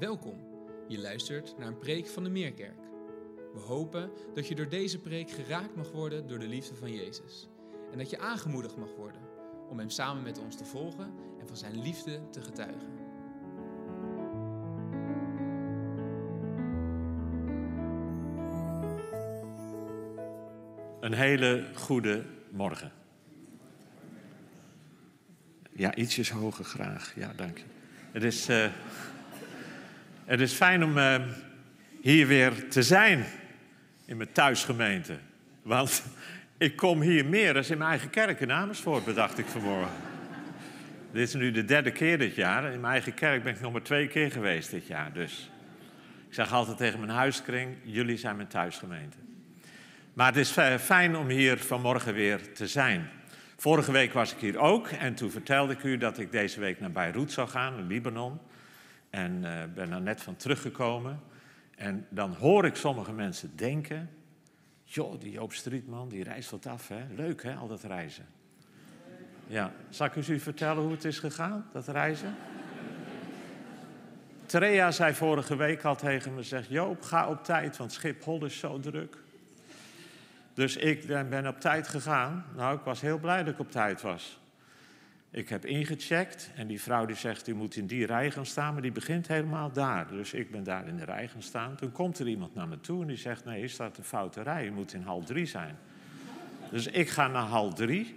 Welkom. Je luistert naar een preek van de Meerkerk. We hopen dat je door deze preek geraakt mag worden door de liefde van Jezus. En dat je aangemoedigd mag worden om Hem samen met ons te volgen en van Zijn liefde te getuigen. Een hele goede morgen. Ja, ietsjes hoger graag. Ja, dank je. Het is, uh, het is fijn om uh, hier weer te zijn in mijn thuisgemeente. Want ik kom hier meer dan in mijn eigen kerk in Amersfoort, bedacht ik vanmorgen. Dit is nu de derde keer dit jaar. In mijn eigen kerk ben ik nog maar twee keer geweest dit jaar. Dus ik zeg altijd tegen mijn huiskring: jullie zijn mijn thuisgemeente. Maar het is fijn om hier vanmorgen weer te zijn. Vorige week was ik hier ook en toen vertelde ik u dat ik deze week naar Beirut zou gaan, in Libanon. En uh, ben er net van teruggekomen. En dan hoor ik sommige mensen denken: joh, die Joop Strietman, die reist wat af, hè? Leuk, hè, al dat reizen. Ja, zal ik u vertellen hoe het is gegaan, dat reizen? Trea zei vorige week al tegen me, zegt Joop, ga op tijd, want Schiphol is zo druk. Dus ik ben op tijd gegaan. Nou, ik was heel blij dat ik op tijd was. Ik heb ingecheckt en die vrouw die zegt, u moet in die rij gaan staan, maar die begint helemaal daar. Dus ik ben daar in de rij gaan staan. Toen komt er iemand naar me toe en die zegt, nee, is dat een foute rij, je moet in hal 3 zijn. Dus ik ga naar hal 3.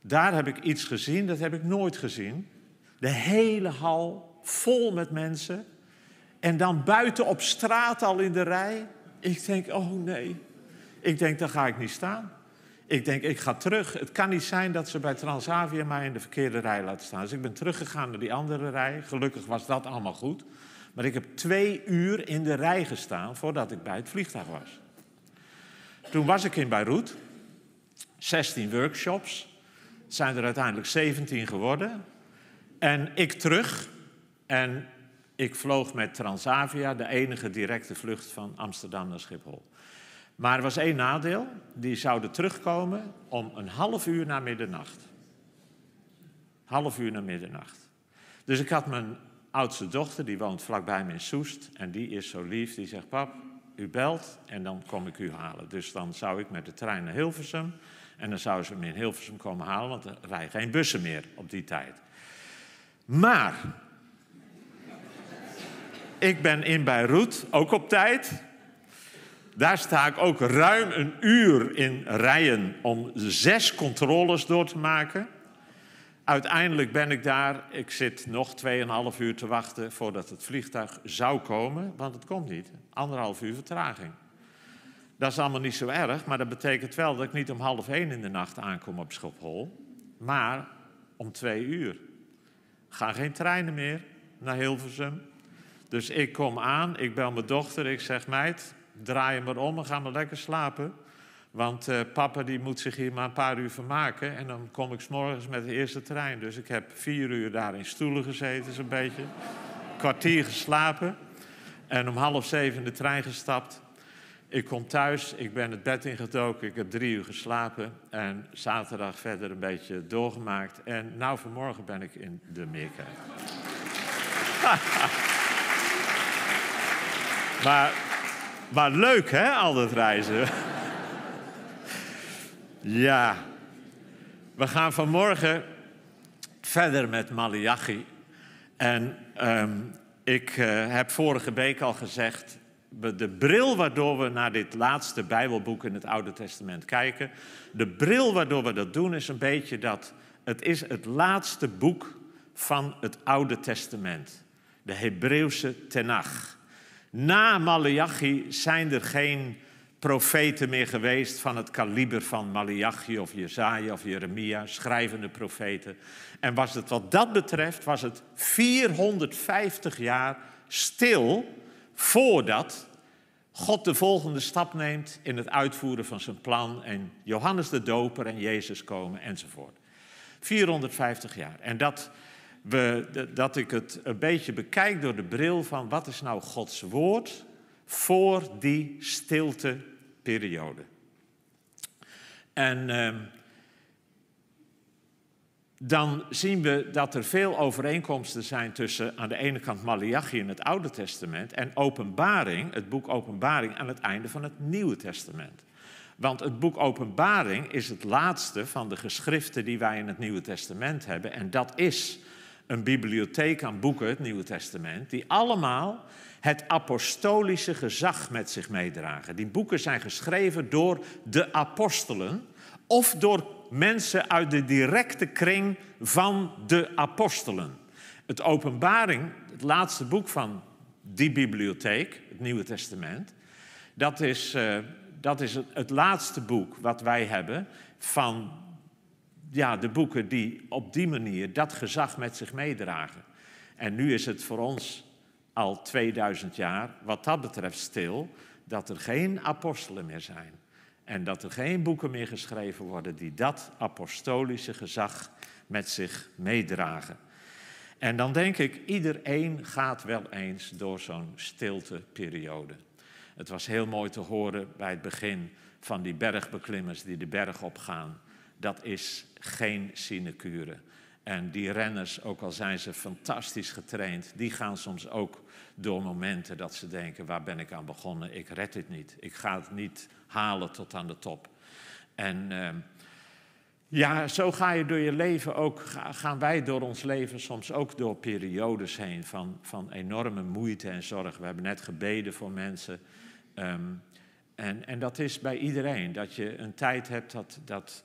Daar heb ik iets gezien, dat heb ik nooit gezien. De hele hal vol met mensen. En dan buiten op straat al in de rij. Ik denk, oh nee, ik denk, daar ga ik niet staan. Ik denk, ik ga terug. Het kan niet zijn dat ze bij Transavia mij in de verkeerde rij laten staan. Dus ik ben teruggegaan naar die andere rij. Gelukkig was dat allemaal goed. Maar ik heb twee uur in de rij gestaan voordat ik bij het vliegtuig was. Toen was ik in Beirut. 16 workshops. Zijn er uiteindelijk 17 geworden. En ik terug. En ik vloog met Transavia, de enige directe vlucht van Amsterdam naar Schiphol. Maar er was één nadeel. Die zouden terugkomen om een half uur na middernacht. Half uur na middernacht. Dus ik had mijn oudste dochter, die woont vlakbij me in Soest. En die is zo lief, die zegt, pap, u belt en dan kom ik u halen. Dus dan zou ik met de trein naar Hilversum. En dan zou ze me in Hilversum komen halen, want er rijden geen bussen meer op die tijd. Maar, ik ben in Beirut, ook op tijd. Daar sta ik ook ruim een uur in rijen om zes controles door te maken. Uiteindelijk ben ik daar, ik zit nog 2,5 uur te wachten voordat het vliegtuig zou komen, want het komt niet. Anderhalf uur vertraging. Dat is allemaal niet zo erg, maar dat betekent wel dat ik niet om half één in de nacht aankom op Schiphol, maar om twee uur. Gaan geen treinen meer naar Hilversum. Dus ik kom aan, ik bel mijn dochter, ik zeg meid, draai hem om en ga maar lekker slapen. Want uh, papa die moet zich hier maar een paar uur vermaken. En dan kom ik s'morgens met de eerste trein. Dus ik heb vier uur daar in stoelen gezeten, zo'n beetje. Kwartier geslapen. En om half zeven in de trein gestapt. Ik kom thuis, ik ben het bed ingedoken, ik heb drie uur geslapen. En zaterdag verder een beetje doorgemaakt. En nou vanmorgen ben ik in de Meerkerk. maar maar leuk hè, al dat reizen. ja. We gaan vanmorgen verder met Malachi. En um, ik uh, heb vorige week al gezegd, de bril waardoor we naar dit laatste Bijbelboek in het Oude Testament kijken, de bril waardoor we dat doen is een beetje dat het is het laatste boek van het Oude Testament, de Hebreeuwse Tenach. Na Malachi zijn er geen profeten meer geweest van het kaliber van Malachi of Jezaja of Jeremia, schrijvende profeten. En was het wat dat betreft, was het 450 jaar stil voordat God de volgende stap neemt in het uitvoeren van zijn plan en Johannes de Doper en Jezus komen enzovoort. 450 jaar. En dat dat ik het een beetje bekijk door de bril van wat is nou Gods woord voor die stilteperiode. En uh, dan zien we dat er veel overeenkomsten zijn tussen aan de ene kant Malachi in het Oude Testament en Openbaring, het boek Openbaring aan het einde van het Nieuwe Testament. Want het boek Openbaring is het laatste van de geschriften die wij in het Nieuwe Testament hebben. En dat is een bibliotheek aan boeken, het Nieuwe Testament, die allemaal het apostolische gezag met zich meedragen. Die boeken zijn geschreven door de apostelen of door mensen uit de directe kring van de apostelen. Het Openbaring, het laatste boek van die bibliotheek, het Nieuwe Testament, dat is, uh, dat is het, laatste boek wat wij hebben van ja, de boeken die op die manier dat gezag met zich meedragen. En nu is het voor ons al 2000 jaar wat dat betreft stil dat er geen apostelen meer zijn. En dat er geen boeken meer geschreven worden die dat apostolische gezag met zich meedragen. En dan denk ik, iedereen gaat wel eens door zo'n stilteperiode. Het was heel mooi te horen bij het begin van die bergbeklimmers die de berg opgaan. Dat is geen sinecure. En die renners, ook al zijn ze fantastisch getraind, die gaan soms ook door momenten dat ze denken: waar ben ik aan begonnen? Ik red dit niet. Ik ga het niet halen tot aan de top. En uh, ja, zo ga je door je leven ook, gaan wij door ons leven soms ook door periodes heen van, van enorme moeite en zorg. We hebben net gebeden voor mensen. Um, en, en dat is bij iedereen, dat je een tijd hebt dat, dat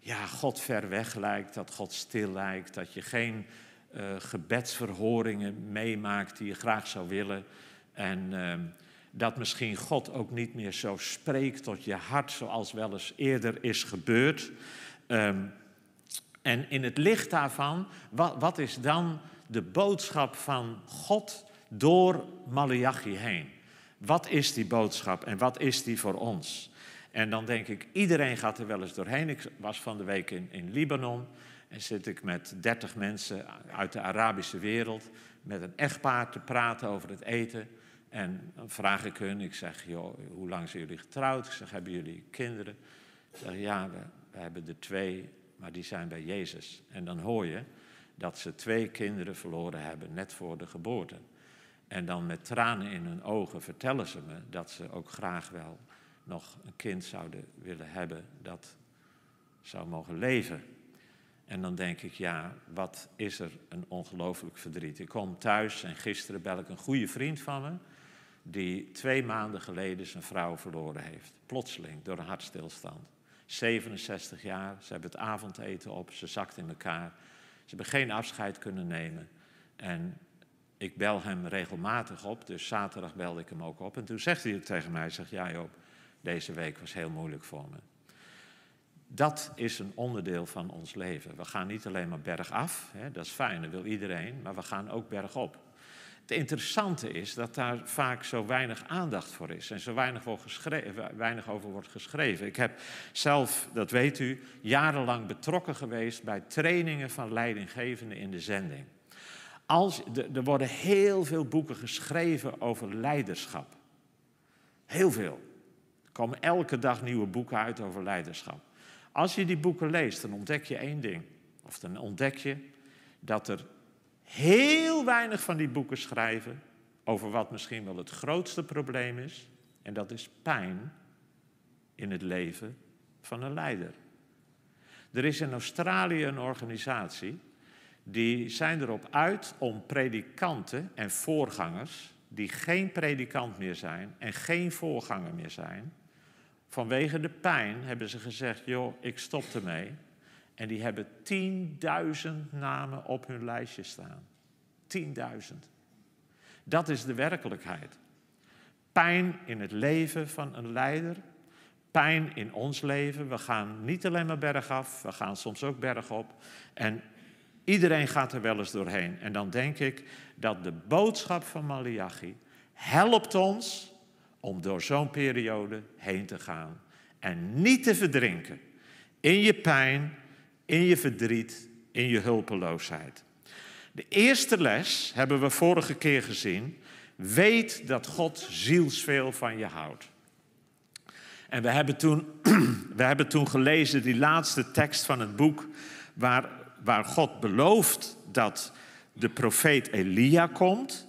ja, God ver weg lijkt, dat God stil lijkt, dat je geen uh, gebedsverhoringen meemaakt die je graag zou willen. En uh, dat misschien God ook niet meer zo spreekt tot je hart zoals wel eens eerder is gebeurd. Um, en in het licht daarvan, wat, wat, is dan de boodschap van God door Malachi heen? Wat is die boodschap en wat is die voor ons? En dan denk ik, iedereen gaat er wel eens doorheen. Ik was van de week in, in Libanon en zit ik met dertig mensen uit de Arabische wereld met een echtpaar te praten over het eten. En dan vraag ik hun, ik zeg, joh, hoe lang zijn jullie getrouwd? Ik zeg, hebben jullie kinderen? Ze zeggen, ja, we, we hebben er twee, maar die zijn bij Jezus. En dan hoor je dat ze twee kinderen verloren hebben, net voor de geboorte. En dan met tranen in hun ogen vertellen ze me dat ze ook graag wel nog een kind zouden willen hebben dat zou mogen leven. En dan denk ik, ja, wat is er een ongelooflijk verdriet. Ik kom thuis en gisteren bel ik een goede vriend van me, die twee maanden geleden zijn vrouw verloren heeft. Plotseling, door een hartstilstand. 67 jaar, ze hebben het avondeten op, ze zakt in elkaar. Ze hebben geen afscheid kunnen nemen. En ik bel hem regelmatig op, dus zaterdag belde ik hem ook op. En toen zegt hij tegen mij, zegt, ja Joop, deze week was heel moeilijk voor me. Dat is een onderdeel van ons leven. We gaan niet alleen maar bergaf, hè, dat is fijn, dat wil iedereen, maar we gaan ook bergop. Het interessante is dat daar vaak zo weinig aandacht voor is en zo weinig, weinig over wordt geschreven. Ik heb zelf, dat weet u, jarenlang betrokken geweest bij trainingen van leidinggevenden in de zending. Als, er worden heel veel boeken geschreven over leiderschap. Heel veel. Komen elke dag nieuwe boeken uit over leiderschap. Als je die boeken leest, dan ontdek je één ding. Of dan ontdek je dat er heel weinig van die boeken schrijven over wat misschien wel het grootste probleem is. En dat is pijn in het leven van een leider. Er is in Australië een organisatie die zijn erop uit om predikanten en voorgangers die geen predikant meer zijn en geen voorganger meer zijn, vanwege de pijn hebben ze gezegd, joh, ik stop ermee. En die hebben 10.000 namen op hun lijstje staan. 10.000. Dat is de werkelijkheid. Pijn in het leven van een leider, pijn in ons leven. We gaan niet alleen maar bergaf, we gaan soms ook bergop. En iedereen gaat er wel eens doorheen. En dan denk ik dat de boodschap van Malachi helpt ons om door zo'n periode heen te gaan. En niet te verdrinken in je pijn, in je verdriet, in je hulpeloosheid. De eerste les hebben we vorige keer gezien. Weet dat God zielsveel van je houdt. En we hebben toen, we hebben toen gelezen die laatste tekst van het boek, waar waar God belooft dat de profeet Elia komt.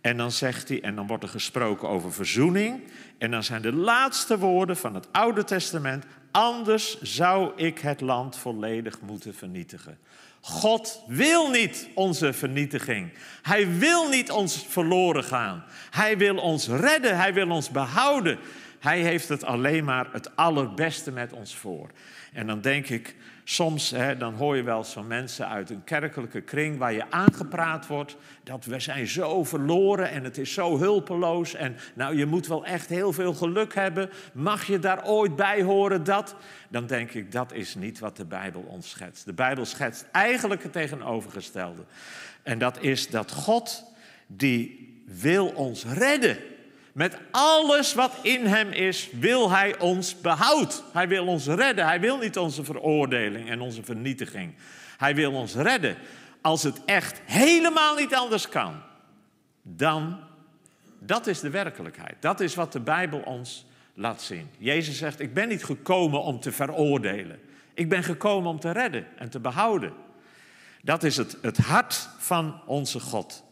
En dan zegt hij, en dan wordt er gesproken over verzoening. En dan zijn de laatste woorden van het Oude Testament: Anders zou ik het land volledig moeten vernietigen. God wil niet onze vernietiging. Hij wil niet ons verloren gaan. Hij wil ons redden. Hij wil ons behouden. Hij heeft het alleen maar het allerbeste met ons voor. En dan denk ik, soms hè, dan hoor je wel van mensen uit een kerkelijke kring waar je aangepraat wordt dat we zijn zo verloren en het is zo hulpeloos en nou je moet wel echt heel veel geluk hebben. Mag je daar ooit bij horen dat? Dan denk ik dat is niet wat de Bijbel ons schetst. De Bijbel schetst eigenlijk het tegenovergestelde. En dat is dat God die wil ons redden. Met alles wat in hem is, wil hij ons behoud. Hij wil ons redden. Hij wil niet onze veroordeling en onze vernietiging. Hij wil ons redden. Als het echt helemaal niet anders kan, dan, dat is de werkelijkheid. Dat is wat de Bijbel ons laat zien. Jezus zegt, ik ben niet gekomen om te veroordelen. Ik ben gekomen om te redden en te behouden. Dat is het, het hart van onze God.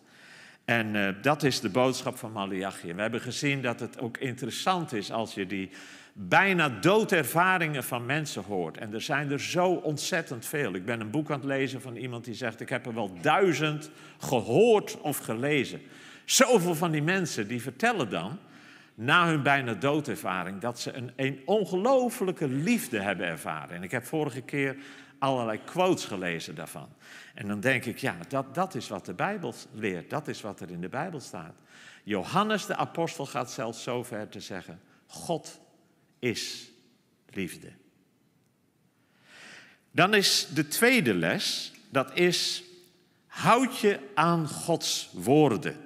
En uh, dat is de boodschap van Malachi. We hebben gezien dat het ook interessant is als je die bijna doodervaringen van mensen hoort. En er zijn er zo ontzettend veel. Ik ben een boek aan het lezen van iemand die zegt: Ik heb er wel duizend gehoord of gelezen. Zoveel van die mensen die vertellen dan, na hun bijna doodervaring, dat ze een, een ongelofelijke liefde hebben ervaren. En ik heb vorige keer allerlei quotes gelezen daarvan. En dan denk ik, ja, dat, dat is wat de Bijbel leert. Dat is wat er in de Bijbel staat. Johannes de apostel gaat zelfs zo ver te zeggen: God is liefde. Dan is de tweede les, dat is houd je aan Gods woorden.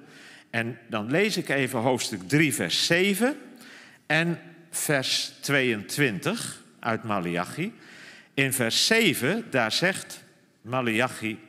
En dan lees ik even hoofdstuk 3, vers 7 en vers 22 uit Malachi. In vers 7, daar zegt Malachi,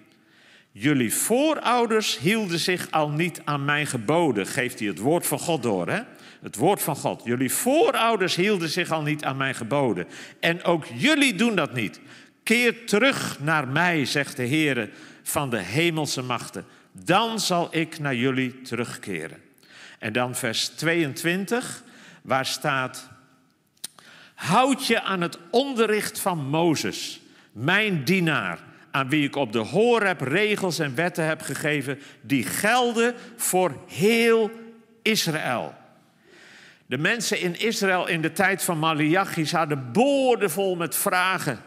jullie voorouders hielden zich al niet aan mijn geboden. Geeft hij het woord van God door, hè? Het woord van God. Jullie voorouders hielden zich al niet aan mijn geboden. En ook jullie doen dat niet. Keer terug naar mij, zegt de Heer van de hemelse machten. Dan zal ik naar jullie terugkeren. En dan vers 22, waar staat: Houd je aan het onderricht van Mozes, mijn dienaar, aan wie ik op de Horeb regels en wetten heb gegeven, die gelden voor heel Israël. De mensen in Israël in de tijd van Malachi hadden boordevol met vragen.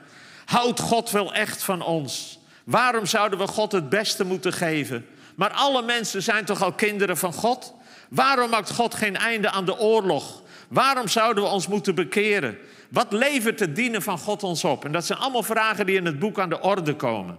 Houdt God wel echt van ons? Waarom zouden we God het beste moeten geven? Maar alle mensen zijn toch al kinderen van God? Waarom maakt God geen einde aan de oorlog? Waarom zouden we ons moeten bekeren? Wat levert het dienen van God ons op? En dat zijn allemaal vragen die in het boek aan de orde komen.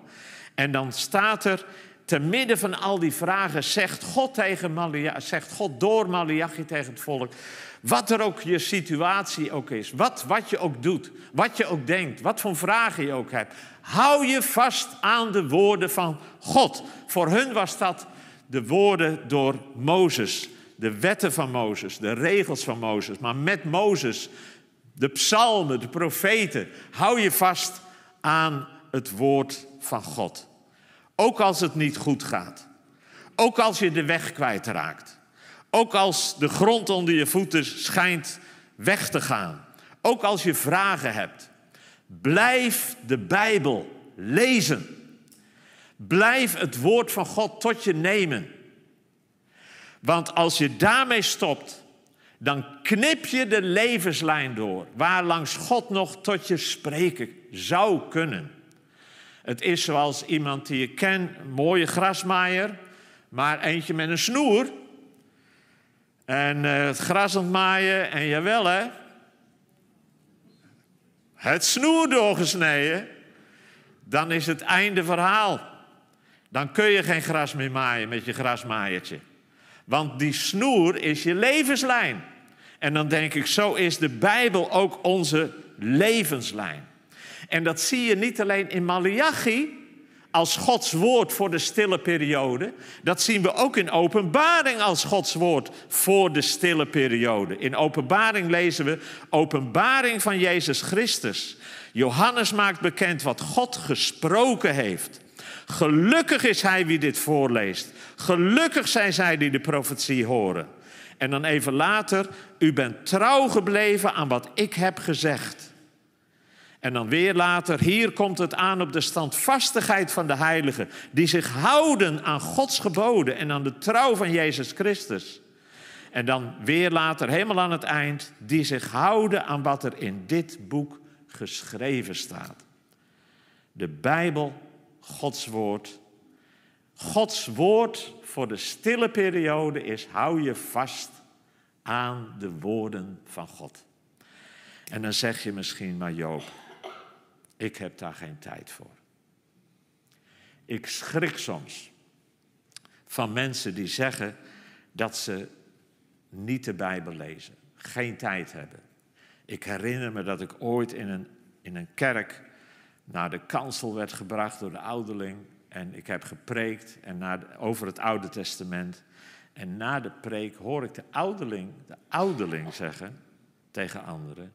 En dan staat er, te midden van al die vragen, zegt God, tegen Malachi, zegt God door Malachi tegen het volk: wat er ook je situatie ook is, wat, wat je ook doet, wat je ook denkt, wat voor vragen je ook hebt, hou je vast aan de woorden van God. Voor hun was dat de woorden door Mozes, de wetten van Mozes, de regels van Mozes. Maar met Mozes, de psalmen, de profeten, hou je vast aan het woord van God. Ook als het niet goed gaat. Ook als je de weg kwijtraakt. Ook als de grond onder je voeten schijnt weg te gaan. Ook als je vragen hebt. Blijf de Bijbel lezen. Blijf het woord van God tot je nemen. Want als je daarmee stopt, dan knip je de levenslijn door, waar langs God nog tot je spreken zou kunnen. Het is zoals iemand die je kent, een mooie grasmaaier, maar eentje met een snoer. En uh, het gras ontmaaien en jawel hè. Het snoer doorgesneden. Dan is het einde verhaal. Dan kun je geen gras meer maaien met je grasmaaiertje. Want die snoer is je levenslijn. En dan denk ik, zo is de Bijbel ook onze levenslijn. En dat zie je niet alleen in Malachi, als Gods woord voor de stille periode. Dat zien we ook in openbaring als Gods woord voor de stille periode. In openbaring lezen we openbaring van Jezus Christus. Johannes maakt bekend wat God gesproken heeft. Gelukkig is hij wie dit voorleest. Gelukkig zijn zij die de profetie horen. En dan even later, u bent trouw gebleven aan wat ik heb gezegd. En dan weer later, hier komt het aan op de standvastigheid van de heiligen, die zich houden aan Gods geboden en aan de trouw van Jezus Christus. En dan weer later, helemaal aan het eind, die zich houden aan wat er in dit boek geschreven staat. De Bijbel, Gods woord. Gods woord voor de stille periode is: hou je vast aan de woorden van God. En dan zeg je misschien, maar Joop, ik heb daar geen tijd voor. Ik schrik soms van mensen die zeggen dat ze niet de Bijbel lezen, geen tijd hebben. Ik herinner me dat ik ooit in een, in een kerk naar de kansel werd gebracht door de ouderling. En ik heb gepreekt en over het Oude Testament. En na de preek hoor ik de ouderling, de ouderling zeggen tegen anderen: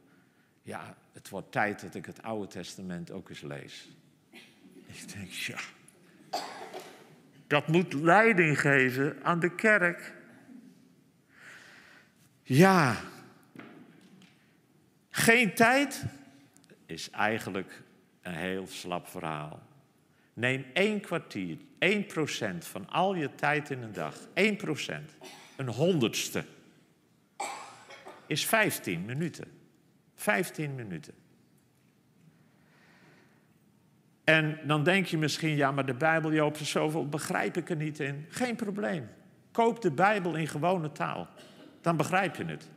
Ja, het wordt tijd dat ik het Oude Testament ook eens lees. Ik denk, ja, dat moet leiding geven aan de kerk. Ja, geen tijd is eigenlijk een heel slap verhaal. Neem één kwartier, één procent van al je tijd in een dag, één procent, een honderdste, is 15 minuten. 15 minuten. En dan denk je misschien, ja, maar de Bijbel, Joop, zoveel begrijp ik er niet in. Geen probleem. Koop de Bijbel in gewone taal. Dan begrijp je het.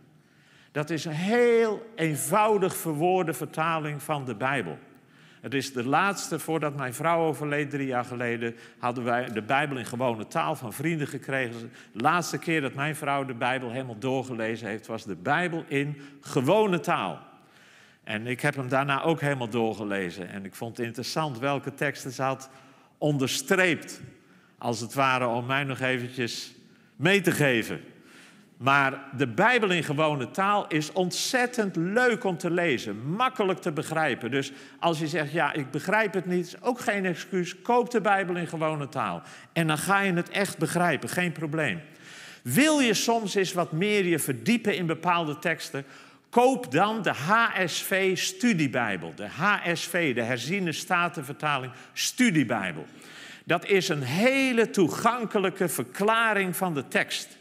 Dat is een heel eenvoudig verwoorde vertaling van de Bijbel. Het is de laatste, voordat mijn vrouw overleed drie jaar geleden, hadden wij de Bijbel in gewone taal van vrienden gekregen. De laatste keer dat mijn vrouw de Bijbel helemaal doorgelezen heeft, was de Bijbel in gewone taal. En ik heb hem daarna ook helemaal doorgelezen. En ik vond het interessant welke teksten ze had onderstreept. Als het ware om mij nog eventjes mee te geven. Maar de Bijbel in gewone taal is ontzettend leuk om te lezen, makkelijk te begrijpen. Dus als je zegt, ja, ik begrijp het niet, is ook geen excuus. Koop de Bijbel in gewone taal. En dan ga je het echt begrijpen, geen probleem. Wil je soms eens wat meer je verdiepen in bepaalde teksten? Koop dan de HSV Studiebijbel. De HSV, de herziene statenvertaling Studiebijbel. Dat is een hele toegankelijke verklaring van de tekst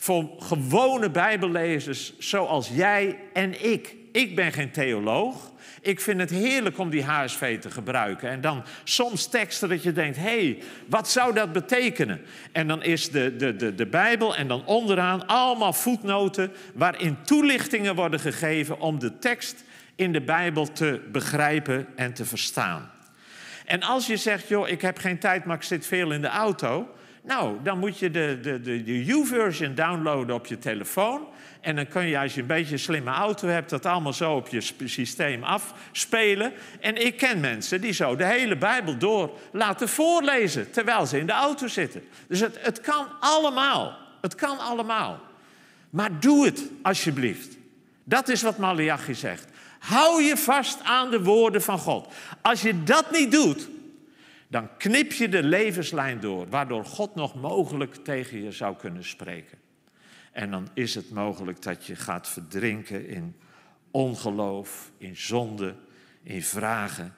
voor gewone Bijbellezers zoals jij en ik. Ik ben geen theoloog. Ik vind het heerlijk om die HSV te gebruiken. En dan soms teksten dat je denkt: hé, hey, wat zou dat betekenen? En dan is de, de, de, de Bijbel en dan onderaan allemaal voetnoten waarin toelichtingen worden gegeven om de tekst in de Bijbel te begrijpen en te verstaan. En als je zegt: joh, ik heb geen tijd, maar ik zit veel in de auto. Nou, dan moet je de, de, de, de U-version downloaden op je telefoon. En dan kun je, als je een beetje een slimme auto hebt, dat allemaal zo op je systeem afspelen. En ik ken mensen die zo de hele Bijbel door laten voorlezen terwijl ze in de auto zitten. Dus het, het kan allemaal. Het kan allemaal. Maar doe het alsjeblieft. Dat is wat Malachi zegt. Hou je vast aan de woorden van God. Als je dat niet doet, dan knip je de levenslijn door, waardoor God nog mogelijk tegen je zou kunnen spreken. En dan is het mogelijk dat je gaat verdrinken in ongeloof, in zonde, in vragen.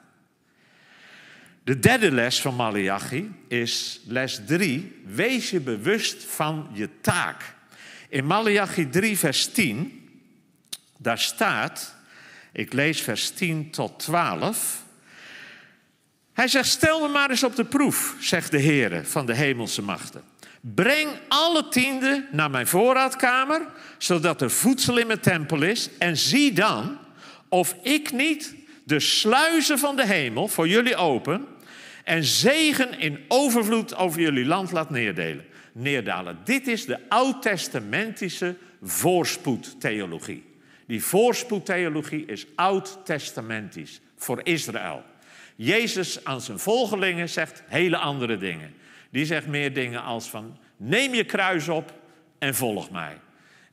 De derde les van Malachi is les 3. Wees je bewust van je taak. In Malachi 3, vers 10, daar staat, ik lees vers 10 tot 12. Hij zegt, stel me maar eens op de proef, zegt de Heer van de hemelse machten. Breng alle tienden naar mijn voorraadkamer, zodat er voedsel in mijn tempel is. En zie dan of ik niet de sluizen van de hemel voor jullie open en zegen in overvloed over jullie land laat neerdelen, neerdalen. Dit is de oud-testamentische voorspoedtheologie. Die voorspoedtheologie is oud-testamentisch voor Israël. Jezus aan zijn volgelingen zegt hele andere dingen. Die zegt meer dingen als van neem je kruis op en volg mij.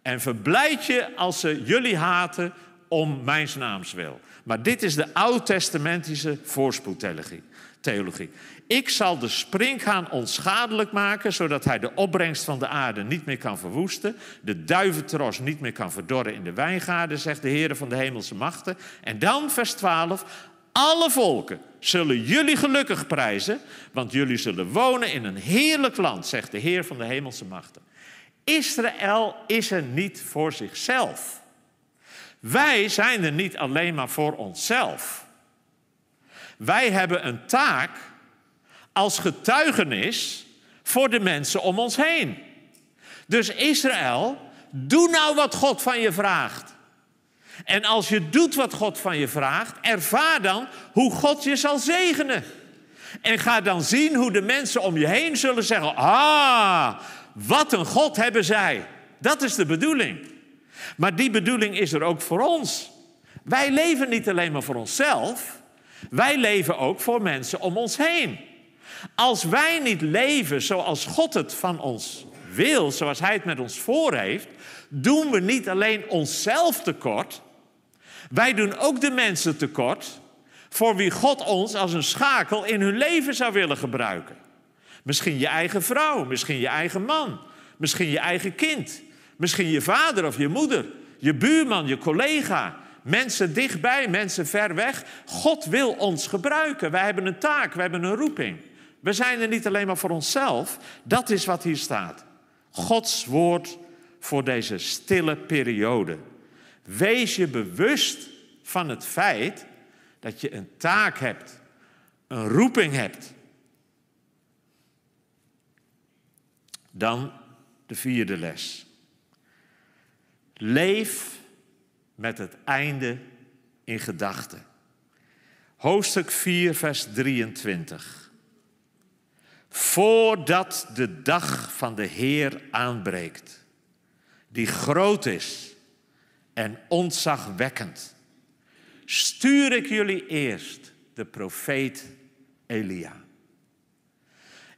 En verblijd je als ze jullie haten om mijn naams wil. Maar dit is de oud-testamentische voorspoedtheologie. Theologie. Ik zal de springhaan onschadelijk maken, zodat hij de opbrengst van de aarde niet meer kan verwoesten, de duiventros niet meer kan verdorren in de wijngaarden, zegt de Heer van de hemelse machten. En dan, vers 12, alle volken zullen jullie gelukkig prijzen, want jullie zullen wonen in een heerlijk land, zegt de Heer van de hemelse machten. Israël is er niet voor zichzelf. Wij zijn er niet alleen maar voor onszelf. Wij hebben een taak als getuigenis voor de mensen om ons heen. Dus Israël, doe nou wat God van je vraagt. En als je doet wat God van je vraagt, ervaar dan hoe God je zal zegenen. En ga dan zien hoe de mensen om je heen zullen zeggen: Ah, wat een God hebben zij. Dat is de bedoeling. Maar die bedoeling is er ook voor ons. Wij leven niet alleen maar voor onszelf, wij leven ook voor mensen om ons heen. Als wij niet leven zoals God het van ons wil, zoals Hij het met ons voor heeft, doen we niet alleen onszelf tekort, wij doen ook de mensen tekort voor wie God ons als een schakel in hun leven zou willen gebruiken. Misschien je eigen vrouw, misschien je eigen man, misschien je eigen kind, misschien je vader of je moeder, je buurman, je collega, mensen dichtbij, mensen ver weg. God wil ons gebruiken. Wij hebben een taak, wij hebben een roeping. We zijn er niet alleen maar voor onszelf, dat is wat hier staat. Gods woord voor deze stille periode. Wees je bewust van het feit dat je een taak hebt, een roeping hebt. Dan de vierde les. Leef met het einde in gedachten. Hoofdstuk 4, vers 23. Voordat de dag van de Heer aanbreekt, die groot is en ontzagwekkend, stuur ik jullie eerst de profeet Elia.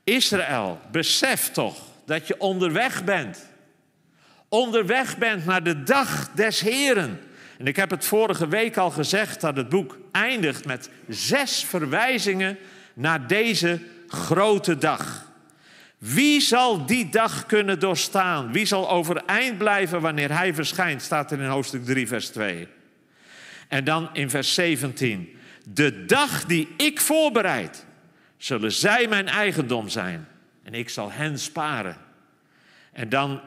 Israël, besef toch dat je onderweg bent. Onderweg bent naar de dag des Heren. En ik heb het vorige week al gezegd dat het boek eindigt met zes verwijzingen naar deze grote dag. Wie zal die dag kunnen doorstaan? Wie zal overeind blijven wanneer hij verschijnt? Staat er in hoofdstuk 3, vers 2. En dan in vers 17. De dag die ik voorbereid, zullen zij mijn eigendom zijn. En ik zal hen sparen. En dan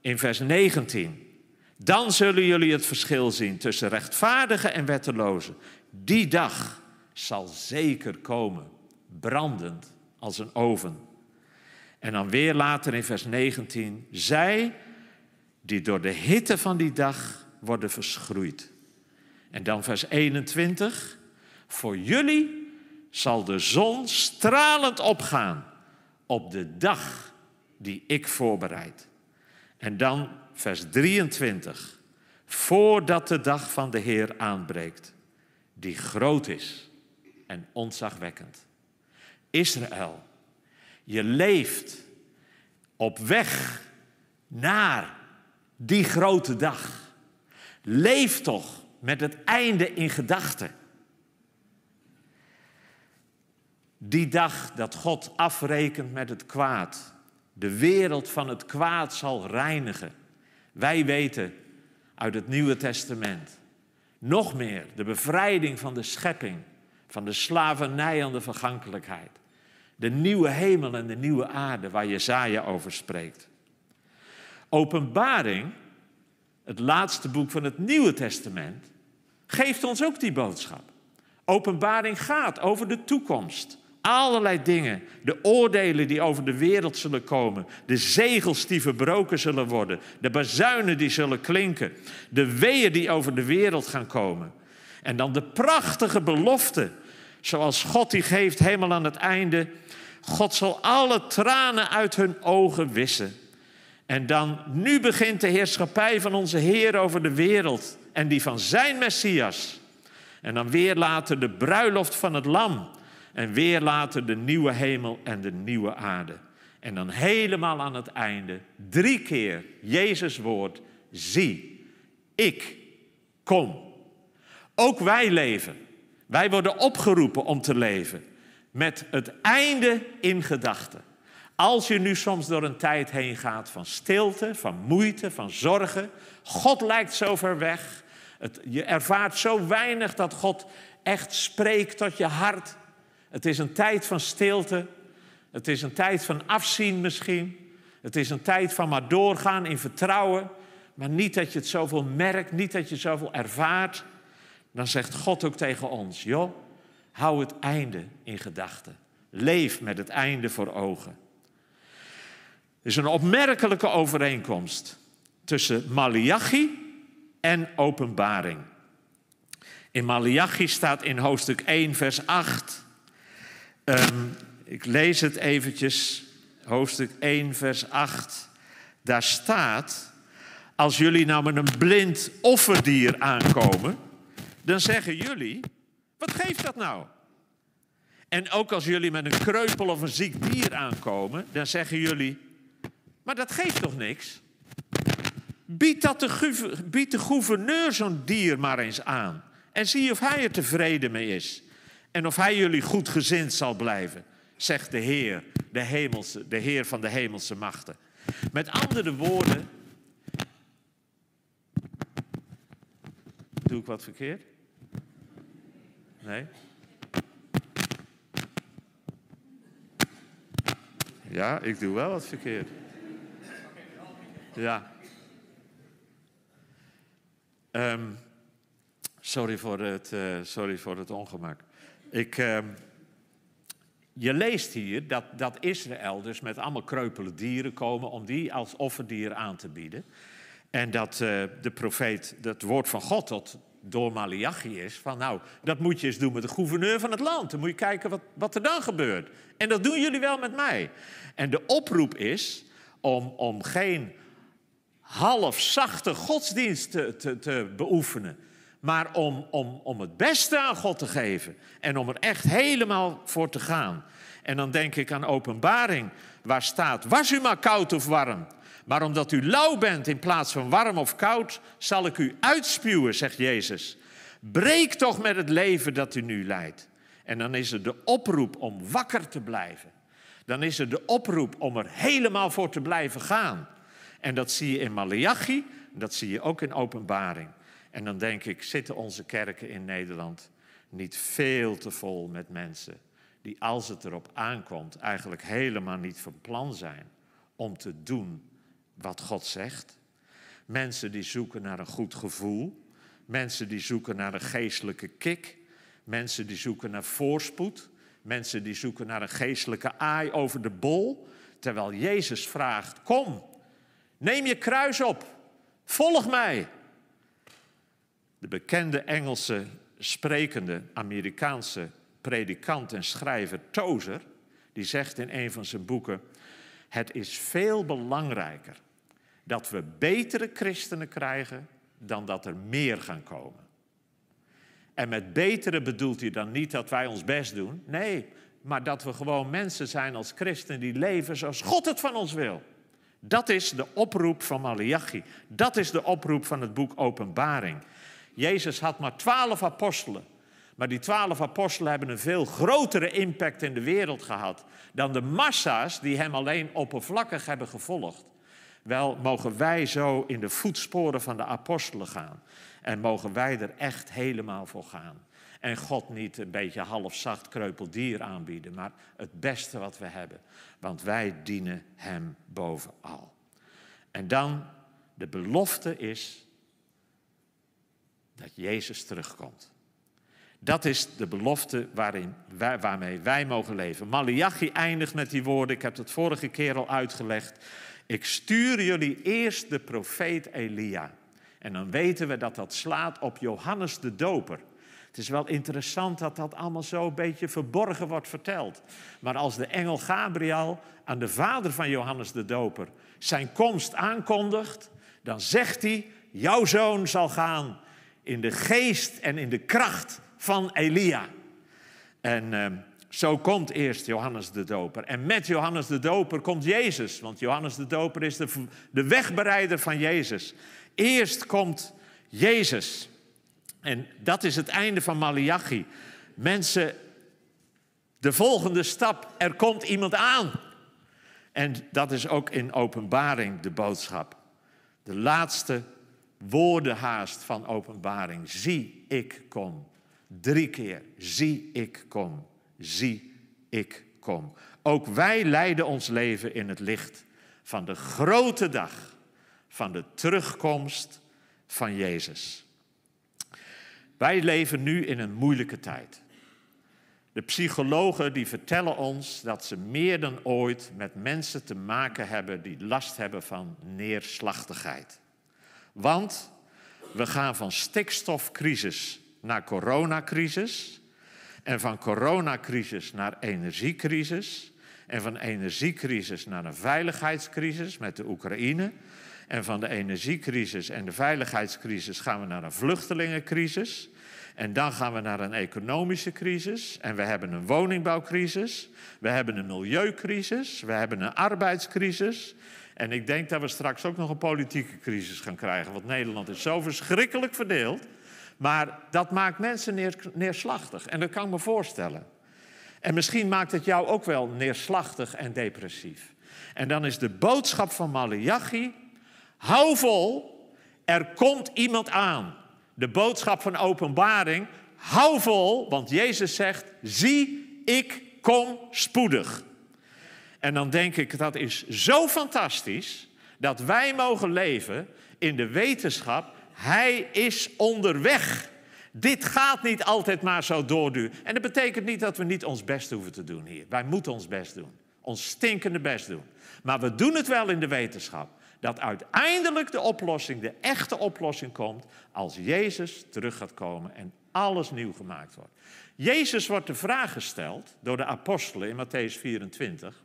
in vers 19. Dan zullen jullie het verschil zien tussen rechtvaardigen en wettelozen. Die dag zal zeker komen, brandend als een oven. En dan weer later in vers 19. Zij die door de hitte van die dag worden verschroeid. En dan vers 21. Voor jullie zal de zon stralend opgaan op de dag die ik voorbereid. En dan vers 23. Voordat de dag van de Heer aanbreekt, die groot is en ontzagwekkend. Israël, je leeft op weg naar die grote dag. Leef toch met het einde in gedachten. Die dag dat God afrekent met het kwaad, de wereld van het kwaad zal reinigen. Wij weten uit het Nieuwe Testament nog meer de bevrijding van de schepping, van de slavernij aan de vergankelijkheid. De nieuwe hemel en de nieuwe aarde waar Jezaja over spreekt. Openbaring, het laatste boek van het Nieuwe Testament, geeft ons ook die boodschap. Openbaring gaat over de toekomst. Allerlei dingen. De oordelen die over de wereld zullen komen. De zegels die verbroken zullen worden. De bazuinen die zullen klinken. De weeën die over de wereld gaan komen. En dan de prachtige belofte. Zoals God die geeft helemaal aan het einde. God zal alle tranen uit hun ogen wissen. En dan, nu begint de heerschappij van onze Heer over de wereld en die van zijn Messias. En dan weer later de bruiloft van het Lam. En weer later de nieuwe hemel en de nieuwe aarde. En dan helemaal aan het einde, drie keer Jezus woord, zie, ik kom Ook wij leven. Wij worden opgeroepen om te leven met het einde in gedachten. Als je nu soms door een tijd heen gaat van stilte, van moeite, van zorgen. God lijkt zo ver weg. Het, je ervaart zo weinig dat God echt spreekt tot je hart. Het is een tijd van stilte. Het is een tijd van afzien misschien. Het is een tijd van maar doorgaan in vertrouwen. Maar niet dat je het zoveel merkt, niet dat je zoveel ervaart. Dan zegt God ook tegen ons: joh, hou het einde in gedachten. Leef met het einde voor ogen. Er is een opmerkelijke overeenkomst tussen Malachi en openbaring. In Malachi staat in hoofdstuk 1, vers 8. Ehm, ik lees het eventjes, hoofdstuk 1, vers 8. Daar staat, als jullie nou met een blind offerdier aankomen, dan zeggen jullie, wat geeft dat nou? En ook als jullie met een kreupel of een ziek dier aankomen, dan zeggen jullie, maar dat geeft toch niks? Bied, dat de, de gouverneur zo'n dier maar eens aan. En zie of hij er tevreden mee is. En of hij jullie goed gezind zal blijven, zegt de Heer, de, hemelse, de Heer van de hemelse machten. Met andere woorden, doe ik wat verkeerd? Nee? Ja, ik doe wel wat verkeerd. Ja. Um, sorry, voor het, uh, sorry voor het ongemak. Ik, uh, je leest hier dat, dat Israël dus met allemaal kreupele dieren komen om die als offerdier aan te bieden. En dat uh, de profeet, het woord van God tot door Malachi is van nou, dat moet je eens doen met de gouverneur van het land. Dan moet je kijken wat, wat er dan gebeurt. En dat doen jullie wel met mij. En de oproep is om, om geen half zachte godsdienst te, te, te beoefenen. Maar om, om, om het beste aan God te geven. En om er echt helemaal voor te gaan. En dan denk ik aan openbaring, waar staat: Was u maar koud of warm. Maar omdat u lauw bent in plaats van warm of koud, zal ik u uitspuwen, zegt Jezus. Breek toch met het leven dat u nu leidt. En dan is er de oproep om wakker te blijven. Dan is er de oproep om er helemaal voor te blijven gaan. En dat zie je in Malachi, dat zie je ook in Openbaring. En dan denk ik, zitten onze kerken in Nederland niet veel te vol met mensen die als het erop aankomt eigenlijk helemaal niet van plan zijn om te doen wat God zegt. Mensen die zoeken naar een goed gevoel. Mensen die zoeken naar een geestelijke kick. Mensen die zoeken naar voorspoed. Mensen die zoeken naar een geestelijke aai over de bol. Terwijl Jezus vraagt: Kom, neem je kruis op. Volg mij. De bekende Engelse sprekende Amerikaanse predikant en schrijver Tozer, die zegt in een van zijn boeken: Het is veel belangrijker dat we betere christenen krijgen dan dat er meer gaan komen. En met betere bedoelt hij dan niet dat wij ons best doen. Nee, maar dat we gewoon mensen zijn als christenen die leven zoals God het van ons wil. Dat is de oproep van Malachi. Dat is de oproep van het boek Openbaring. Jezus had maar twaalf apostelen. Maar die twaalf apostelen hebben een veel grotere impact in de wereld gehad dan de massa's die hem alleen oppervlakkig hebben gevolgd. Wel mogen wij zo in de voetsporen van de apostelen gaan. En mogen wij er echt helemaal voor gaan. En God niet een beetje halfzacht kreupeldier aanbieden, maar het beste wat we hebben. Want wij dienen Hem bovenal. En dan, de belofte is dat Jezus terugkomt. Dat is de belofte waarin, waarmee wij mogen leven. Malachi eindigt met die woorden, ik heb het vorige keer al uitgelegd. Ik stuur jullie eerst de profeet Elia. En dan weten we dat dat slaat op Johannes de Doper. Het is wel interessant dat dat allemaal zo een beetje verborgen wordt verteld. Maar als de engel Gabriel aan de vader van Johannes de Doper zijn komst aankondigt, dan zegt hij: Jouw zoon zal gaan in de geest en in de kracht van Elia. En uh, zo komt eerst Johannes de Doper. En met Johannes de Doper komt Jezus. Want Johannes de Doper is de, de wegbereider van Jezus. Eerst komt Jezus. En dat is het einde van Malachi. Mensen, de volgende stap, er komt iemand aan. En dat is ook in openbaring de boodschap. De laatste woorden haast van openbaring. Zie, ik kom. Drie keer. Zie, ik kom. Zie, ik kom. Ook wij leiden ons leven in het licht van de grote dag van de terugkomst van Jezus. Wij leven nu in een moeilijke tijd. De psychologen die vertellen ons dat ze meer dan ooit met mensen te maken hebben die last hebben van neerslachtigheid. Want we gaan van stikstofcrisis naar coronacrisis en van coronacrisis naar energiecrisis en van energiecrisis naar een veiligheidscrisis met de Oekraïne en van de energiecrisis en de veiligheidscrisis gaan we naar een vluchtelingencrisis. En dan gaan we naar een economische crisis. En we hebben een woningbouwcrisis. We hebben een milieucrisis. We hebben een arbeidscrisis. En ik denk dat we straks ook nog een politieke crisis gaan krijgen. Want Nederland is zo verschrikkelijk verdeeld. Maar dat maakt mensen neer, neerslachtig. En dat kan ik me voorstellen. En misschien maakt het jou ook wel neerslachtig en depressief. En dan is de boodschap van Malachi Hou vol, er komt iemand aan. De boodschap van openbaring, hou vol, want Jezus zegt, zie, ik kom spoedig. En dan denk ik, dat is zo fantastisch dat wij mogen leven in de wetenschap, hij is onderweg. Dit gaat niet altijd maar zo doorduren. En dat betekent niet dat we niet ons best hoeven te doen hier. Wij moeten ons best doen. Ons stinkende best doen. Maar we doen het wel in de wetenschap dat uiteindelijk de oplossing, de echte oplossing komt als Jezus terug gaat komen en alles nieuw gemaakt wordt. Jezus wordt de vraag gesteld door de apostelen in Matthäus 24.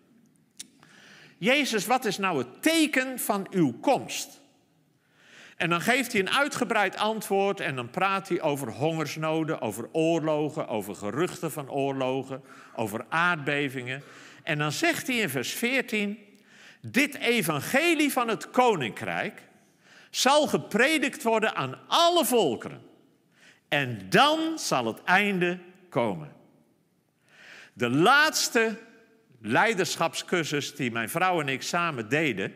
Jezus, wat is nou het teken van uw komst? En dan geeft hij een uitgebreid antwoord en dan praat hij over hongersnoden, over oorlogen, over geruchten van oorlogen, over aardbevingen. En dan zegt hij in vers 14, dit evangelie van het koninkrijk zal gepredikt worden aan alle volkeren. En dan zal het einde komen. De laatste leiderschapscursus die mijn vrouw en ik samen deden,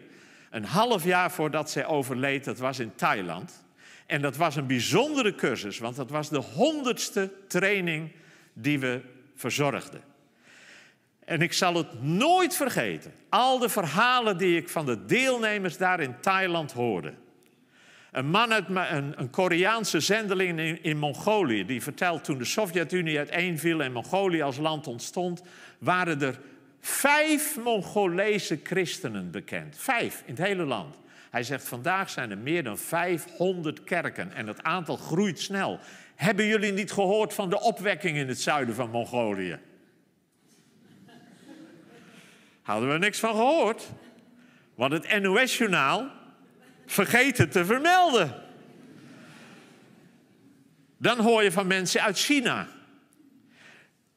een half jaar voordat zij overleed, dat was in Thailand. En dat was een bijzondere cursus, want dat was de honderdste training die we verzorgden. En ik zal het nooit vergeten. Al de verhalen die ik van de deelnemers daar in Thailand hoorde. Een man uit een, een Koreaanse zendeling in, in, Mongolië, die vertelt toen de Sovjet-Unie uiteenviel en Mongolië als land ontstond, waren er vijf Mongolese christenen bekend. Vijf in het hele land. Hij zegt, vandaag zijn er meer dan 500 kerken en het aantal groeit snel. Hebben jullie niet gehoord van de opwekking in het zuiden van Mongolië? Hadden we niks van gehoord. Want het NOS-journaal vergeet het te vermelden. Dan hoor je van mensen uit China.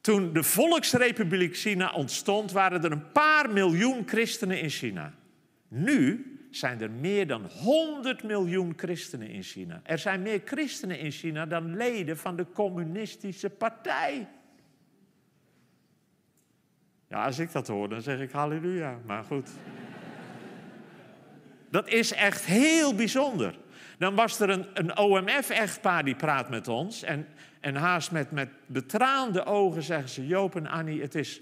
Toen de Volksrepubliek China ontstond, waren er een paar miljoen christenen in China. Nu zijn er meer dan 100 miljoen christenen in China. Er zijn meer christenen in China dan leden van de Communistische Partij. Ja, als ik dat hoor, dan zeg ik halleluja. Maar goed. Dat is echt heel bijzonder. Dan was er een, een OMF-echtpaar die praat met ons. En, en haast met, met betraande ogen zeggen ze: Joop en Annie, het is.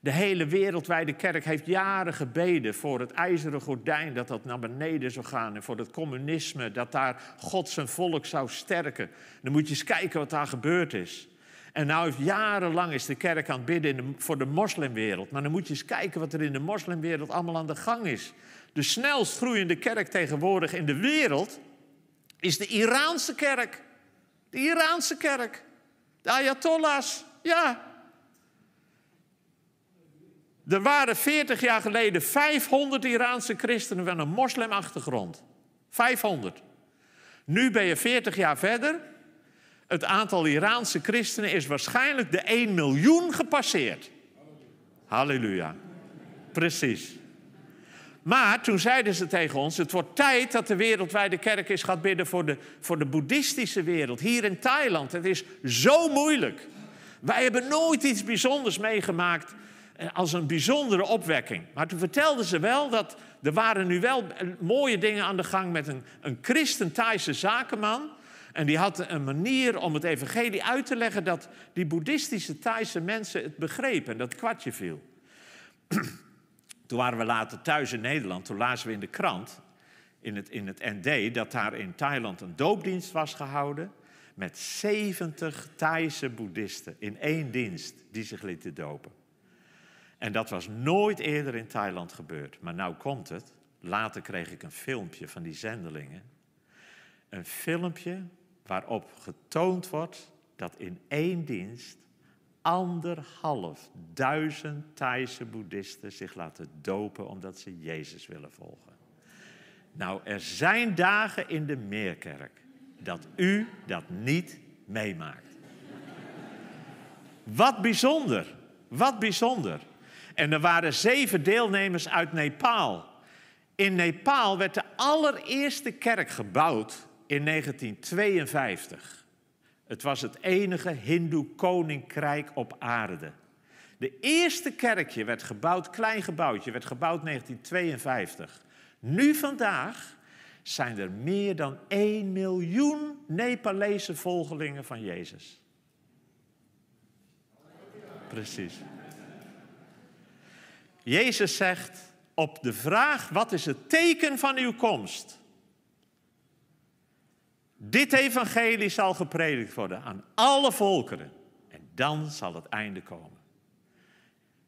De hele wereldwijde kerk heeft jaren gebeden voor het ijzeren gordijn dat dat naar beneden zou gaan. En voor het communisme, dat daar God zijn volk zou sterken. Dan moet je eens kijken wat daar gebeurd is. En nou jarenlang is de kerk aan het bidden voor de moslimwereld. Maar dan moet je eens kijken wat er in de moslimwereld allemaal aan de gang is. De snelst groeiende kerk tegenwoordig in de wereld is de Iraanse kerk. De Iraanse kerk. De Ayatollahs, ja. Er waren 40 jaar geleden 500 Iraanse christenen met een moslimachtergrond. 500. Nu ben je 40 jaar verder het aantal Iraanse christenen is waarschijnlijk de 1 miljoen gepasseerd. Halleluja. Precies. Maar toen zeiden ze tegen ons: het wordt tijd dat de wereldwijde kerk eens gaat bidden voor de, voor de boeddhistische wereld. Hier in Thailand. Het is zo moeilijk. Wij hebben nooit iets bijzonders meegemaakt eh, als een bijzondere opwekking. Maar toen vertelden ze wel dat er waren nu wel mooie dingen aan de gang met een, een christen-Thaise zakenman. En die had een manier om het evangelie uit te leggen dat die boeddhistische Thaise mensen het begrepen en dat kwartje viel. Toen waren we later thuis in Nederland, toen lazen we in de krant, in het, in het ND, dat daar in Thailand een doopdienst was gehouden met 70 Thaise boeddhisten in één dienst die zich lieten dopen. En dat was nooit eerder in Thailand gebeurd. Maar nou komt het. Later kreeg ik een filmpje van die zendelingen. Een filmpje waarop getoond wordt dat in één dienst anderhalf duizend Thaise boeddhisten zich laten dopen omdat ze Jezus willen volgen. Nou, er zijn dagen in de Meerkerk dat u dat niet meemaakt. Wat bijzonder, wat bijzonder. En er waren zeven deelnemers uit Nepal. In Nepal werd de allereerste kerk gebouwd in 1952. Het was het enige Hindoe-koninkrijk op aarde. De eerste kerkje werd gebouwd, klein gebouwtje, werd gebouwd in 1952. Nu vandaag zijn er meer dan 1 miljoen Nepalese volgelingen van Jezus. Precies. Jezus zegt op de vraag: wat is het teken van uw komst? Dit evangelie zal gepredikt worden aan alle volkeren. En dan zal het einde komen.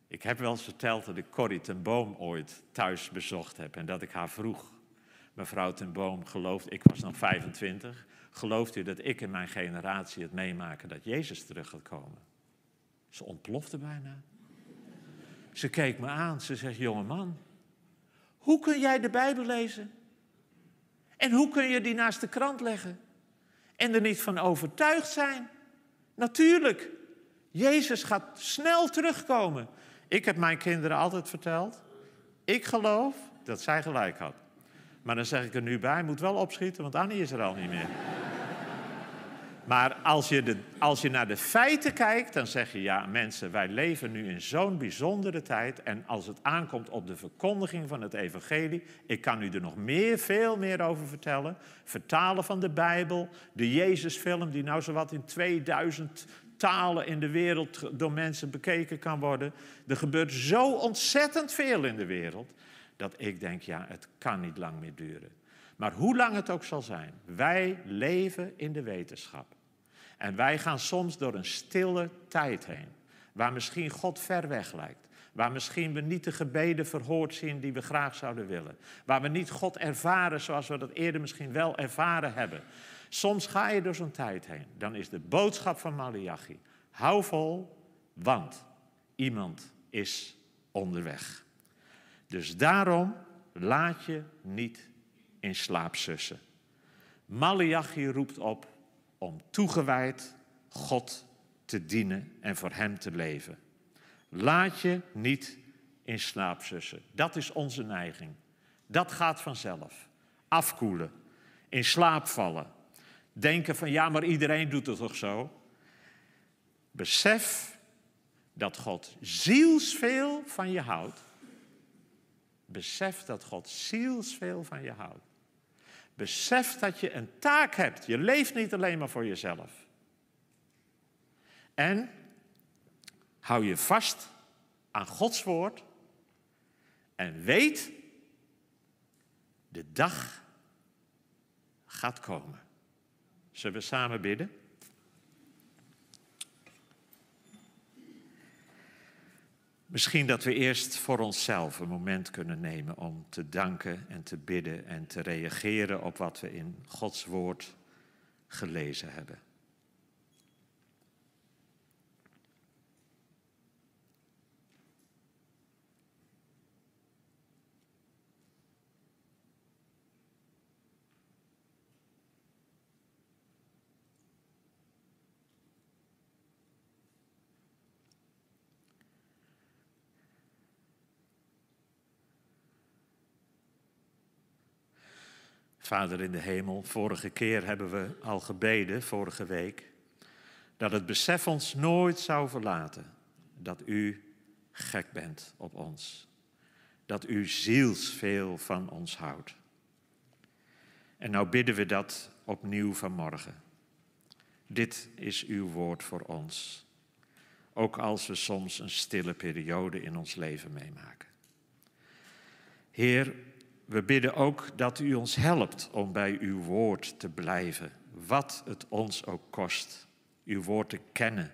Ik heb wel eens verteld dat ik Corrie ten Boom ooit thuis bezocht heb. En dat ik haar vroeg. Mevrouw ten Boom gelooft, ik was dan 25. Gelooft u dat ik in mijn generatie het meemaken dat Jezus terug gaat komen? Ze ontplofte bijna. Ze keek me aan. Ze zegt, jonge man, hoe kun jij de Bijbel lezen? En hoe kun je die naast de krant leggen? En er niet van overtuigd zijn? Natuurlijk, Jezus gaat snel terugkomen. Ik heb mijn kinderen altijd verteld, ik geloof dat zij gelijk had. Maar dan zeg ik er nu bij, moet wel opschieten, want Annie is er al niet meer. Maar als je, de, als je naar de feiten kijkt, dan zeg je ja, mensen, wij leven nu in zo'n bijzondere tijd. En als het aankomt op de verkondiging van het evangelie, ik kan u er nog meer, veel meer over vertellen. Vertalen van de Bijbel, de Jezusfilm, die nou zowat in 2000 talen in de wereld door mensen bekeken kan worden. Er gebeurt zo ontzettend veel in de wereld, dat ik denk, ja, het kan niet lang meer duren. Maar hoe lang het ook zal zijn, wij leven in de wetenschap. En wij gaan soms door een stille tijd heen, waar misschien God ver weg lijkt. Waar misschien we niet de gebeden verhoord zien die we graag zouden willen. Waar we niet God ervaren zoals we dat eerder misschien wel ervaren hebben. Soms ga je door zo'n tijd heen. Dan is de boodschap van Malachi. Hou vol, want iemand is onderweg. Dus daarom laat je niet in slaap sussen. Malachi roept op om toegewijd God te dienen en voor Hem te leven. Laat je niet in slaap sussen. Dat is onze neiging. Dat gaat vanzelf. Afkoelen, in slaap vallen. Denken van ja, maar iedereen doet het toch zo? Besef dat God zielsveel van je houdt. Besef dat God zielsveel van je houdt. Besef dat je een taak hebt. Je leeft niet alleen maar voor jezelf. En hou je vast aan Gods woord. En weet, de dag gaat komen. Zullen we samen bidden? Misschien dat we eerst voor onszelf een moment kunnen nemen om te danken en te bidden en te reageren op wat we in Gods woord gelezen hebben. Vader in de hemel, vorige keer hebben we al gebeden, vorige week, dat het besef ons nooit zou verlaten dat u gek bent op ons. Dat u zielsveel van ons houdt. En nou bidden we dat opnieuw vanmorgen. Dit is uw woord voor ons. Ook als we soms een stille periode in ons leven meemaken. Heer, we bidden ook dat u ons helpt om bij uw woord te blijven, wat het ons ook kost. Uw woord te kennen,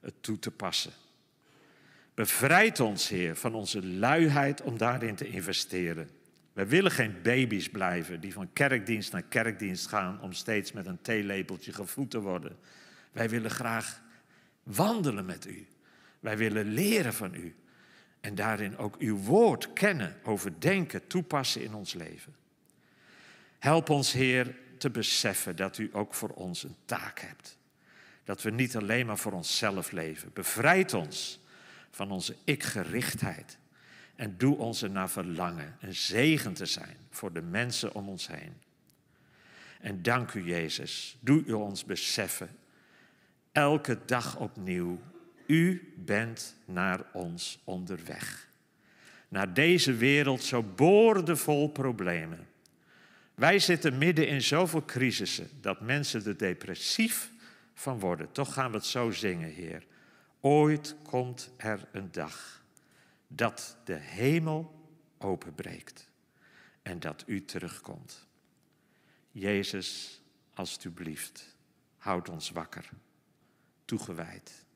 het toe te passen. Bevrijd ons, Heer, van onze luiheid om daarin te investeren. We willen geen baby's blijven die van kerkdienst naar kerkdienst gaan om steeds met een theelepeltje gevoed te worden. Wij willen graag wandelen met u. Wij willen leren van u. En daarin ook uw woord kennen, overdenken, toepassen in ons leven. Help ons, Heer, te beseffen dat u ook voor ons een taak hebt. Dat we niet alleen maar voor onszelf leven. Bevrijd ons van onze ik-gerichtheid. En doe ons er naar verlangen een zegen te zijn voor de mensen om ons heen. En dank u, Jezus. Doe u ons beseffen, elke dag opnieuw, u bent naar ons onderweg. Naar deze wereld zo boordevol problemen. Wij zitten midden in zoveel crisissen dat mensen er depressief van worden. Toch gaan we het zo zingen, Heer. Ooit komt er een dag dat de hemel openbreekt en dat u terugkomt. Jezus, alstublieft, houd ons wakker, toegewijd,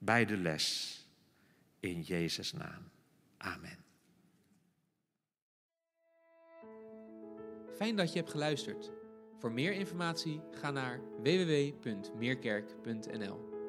bij de les, in Jezus' naam. Amen. Fijn dat je hebt geluisterd. Voor meer informatie ga naar www.meerkerk.nl.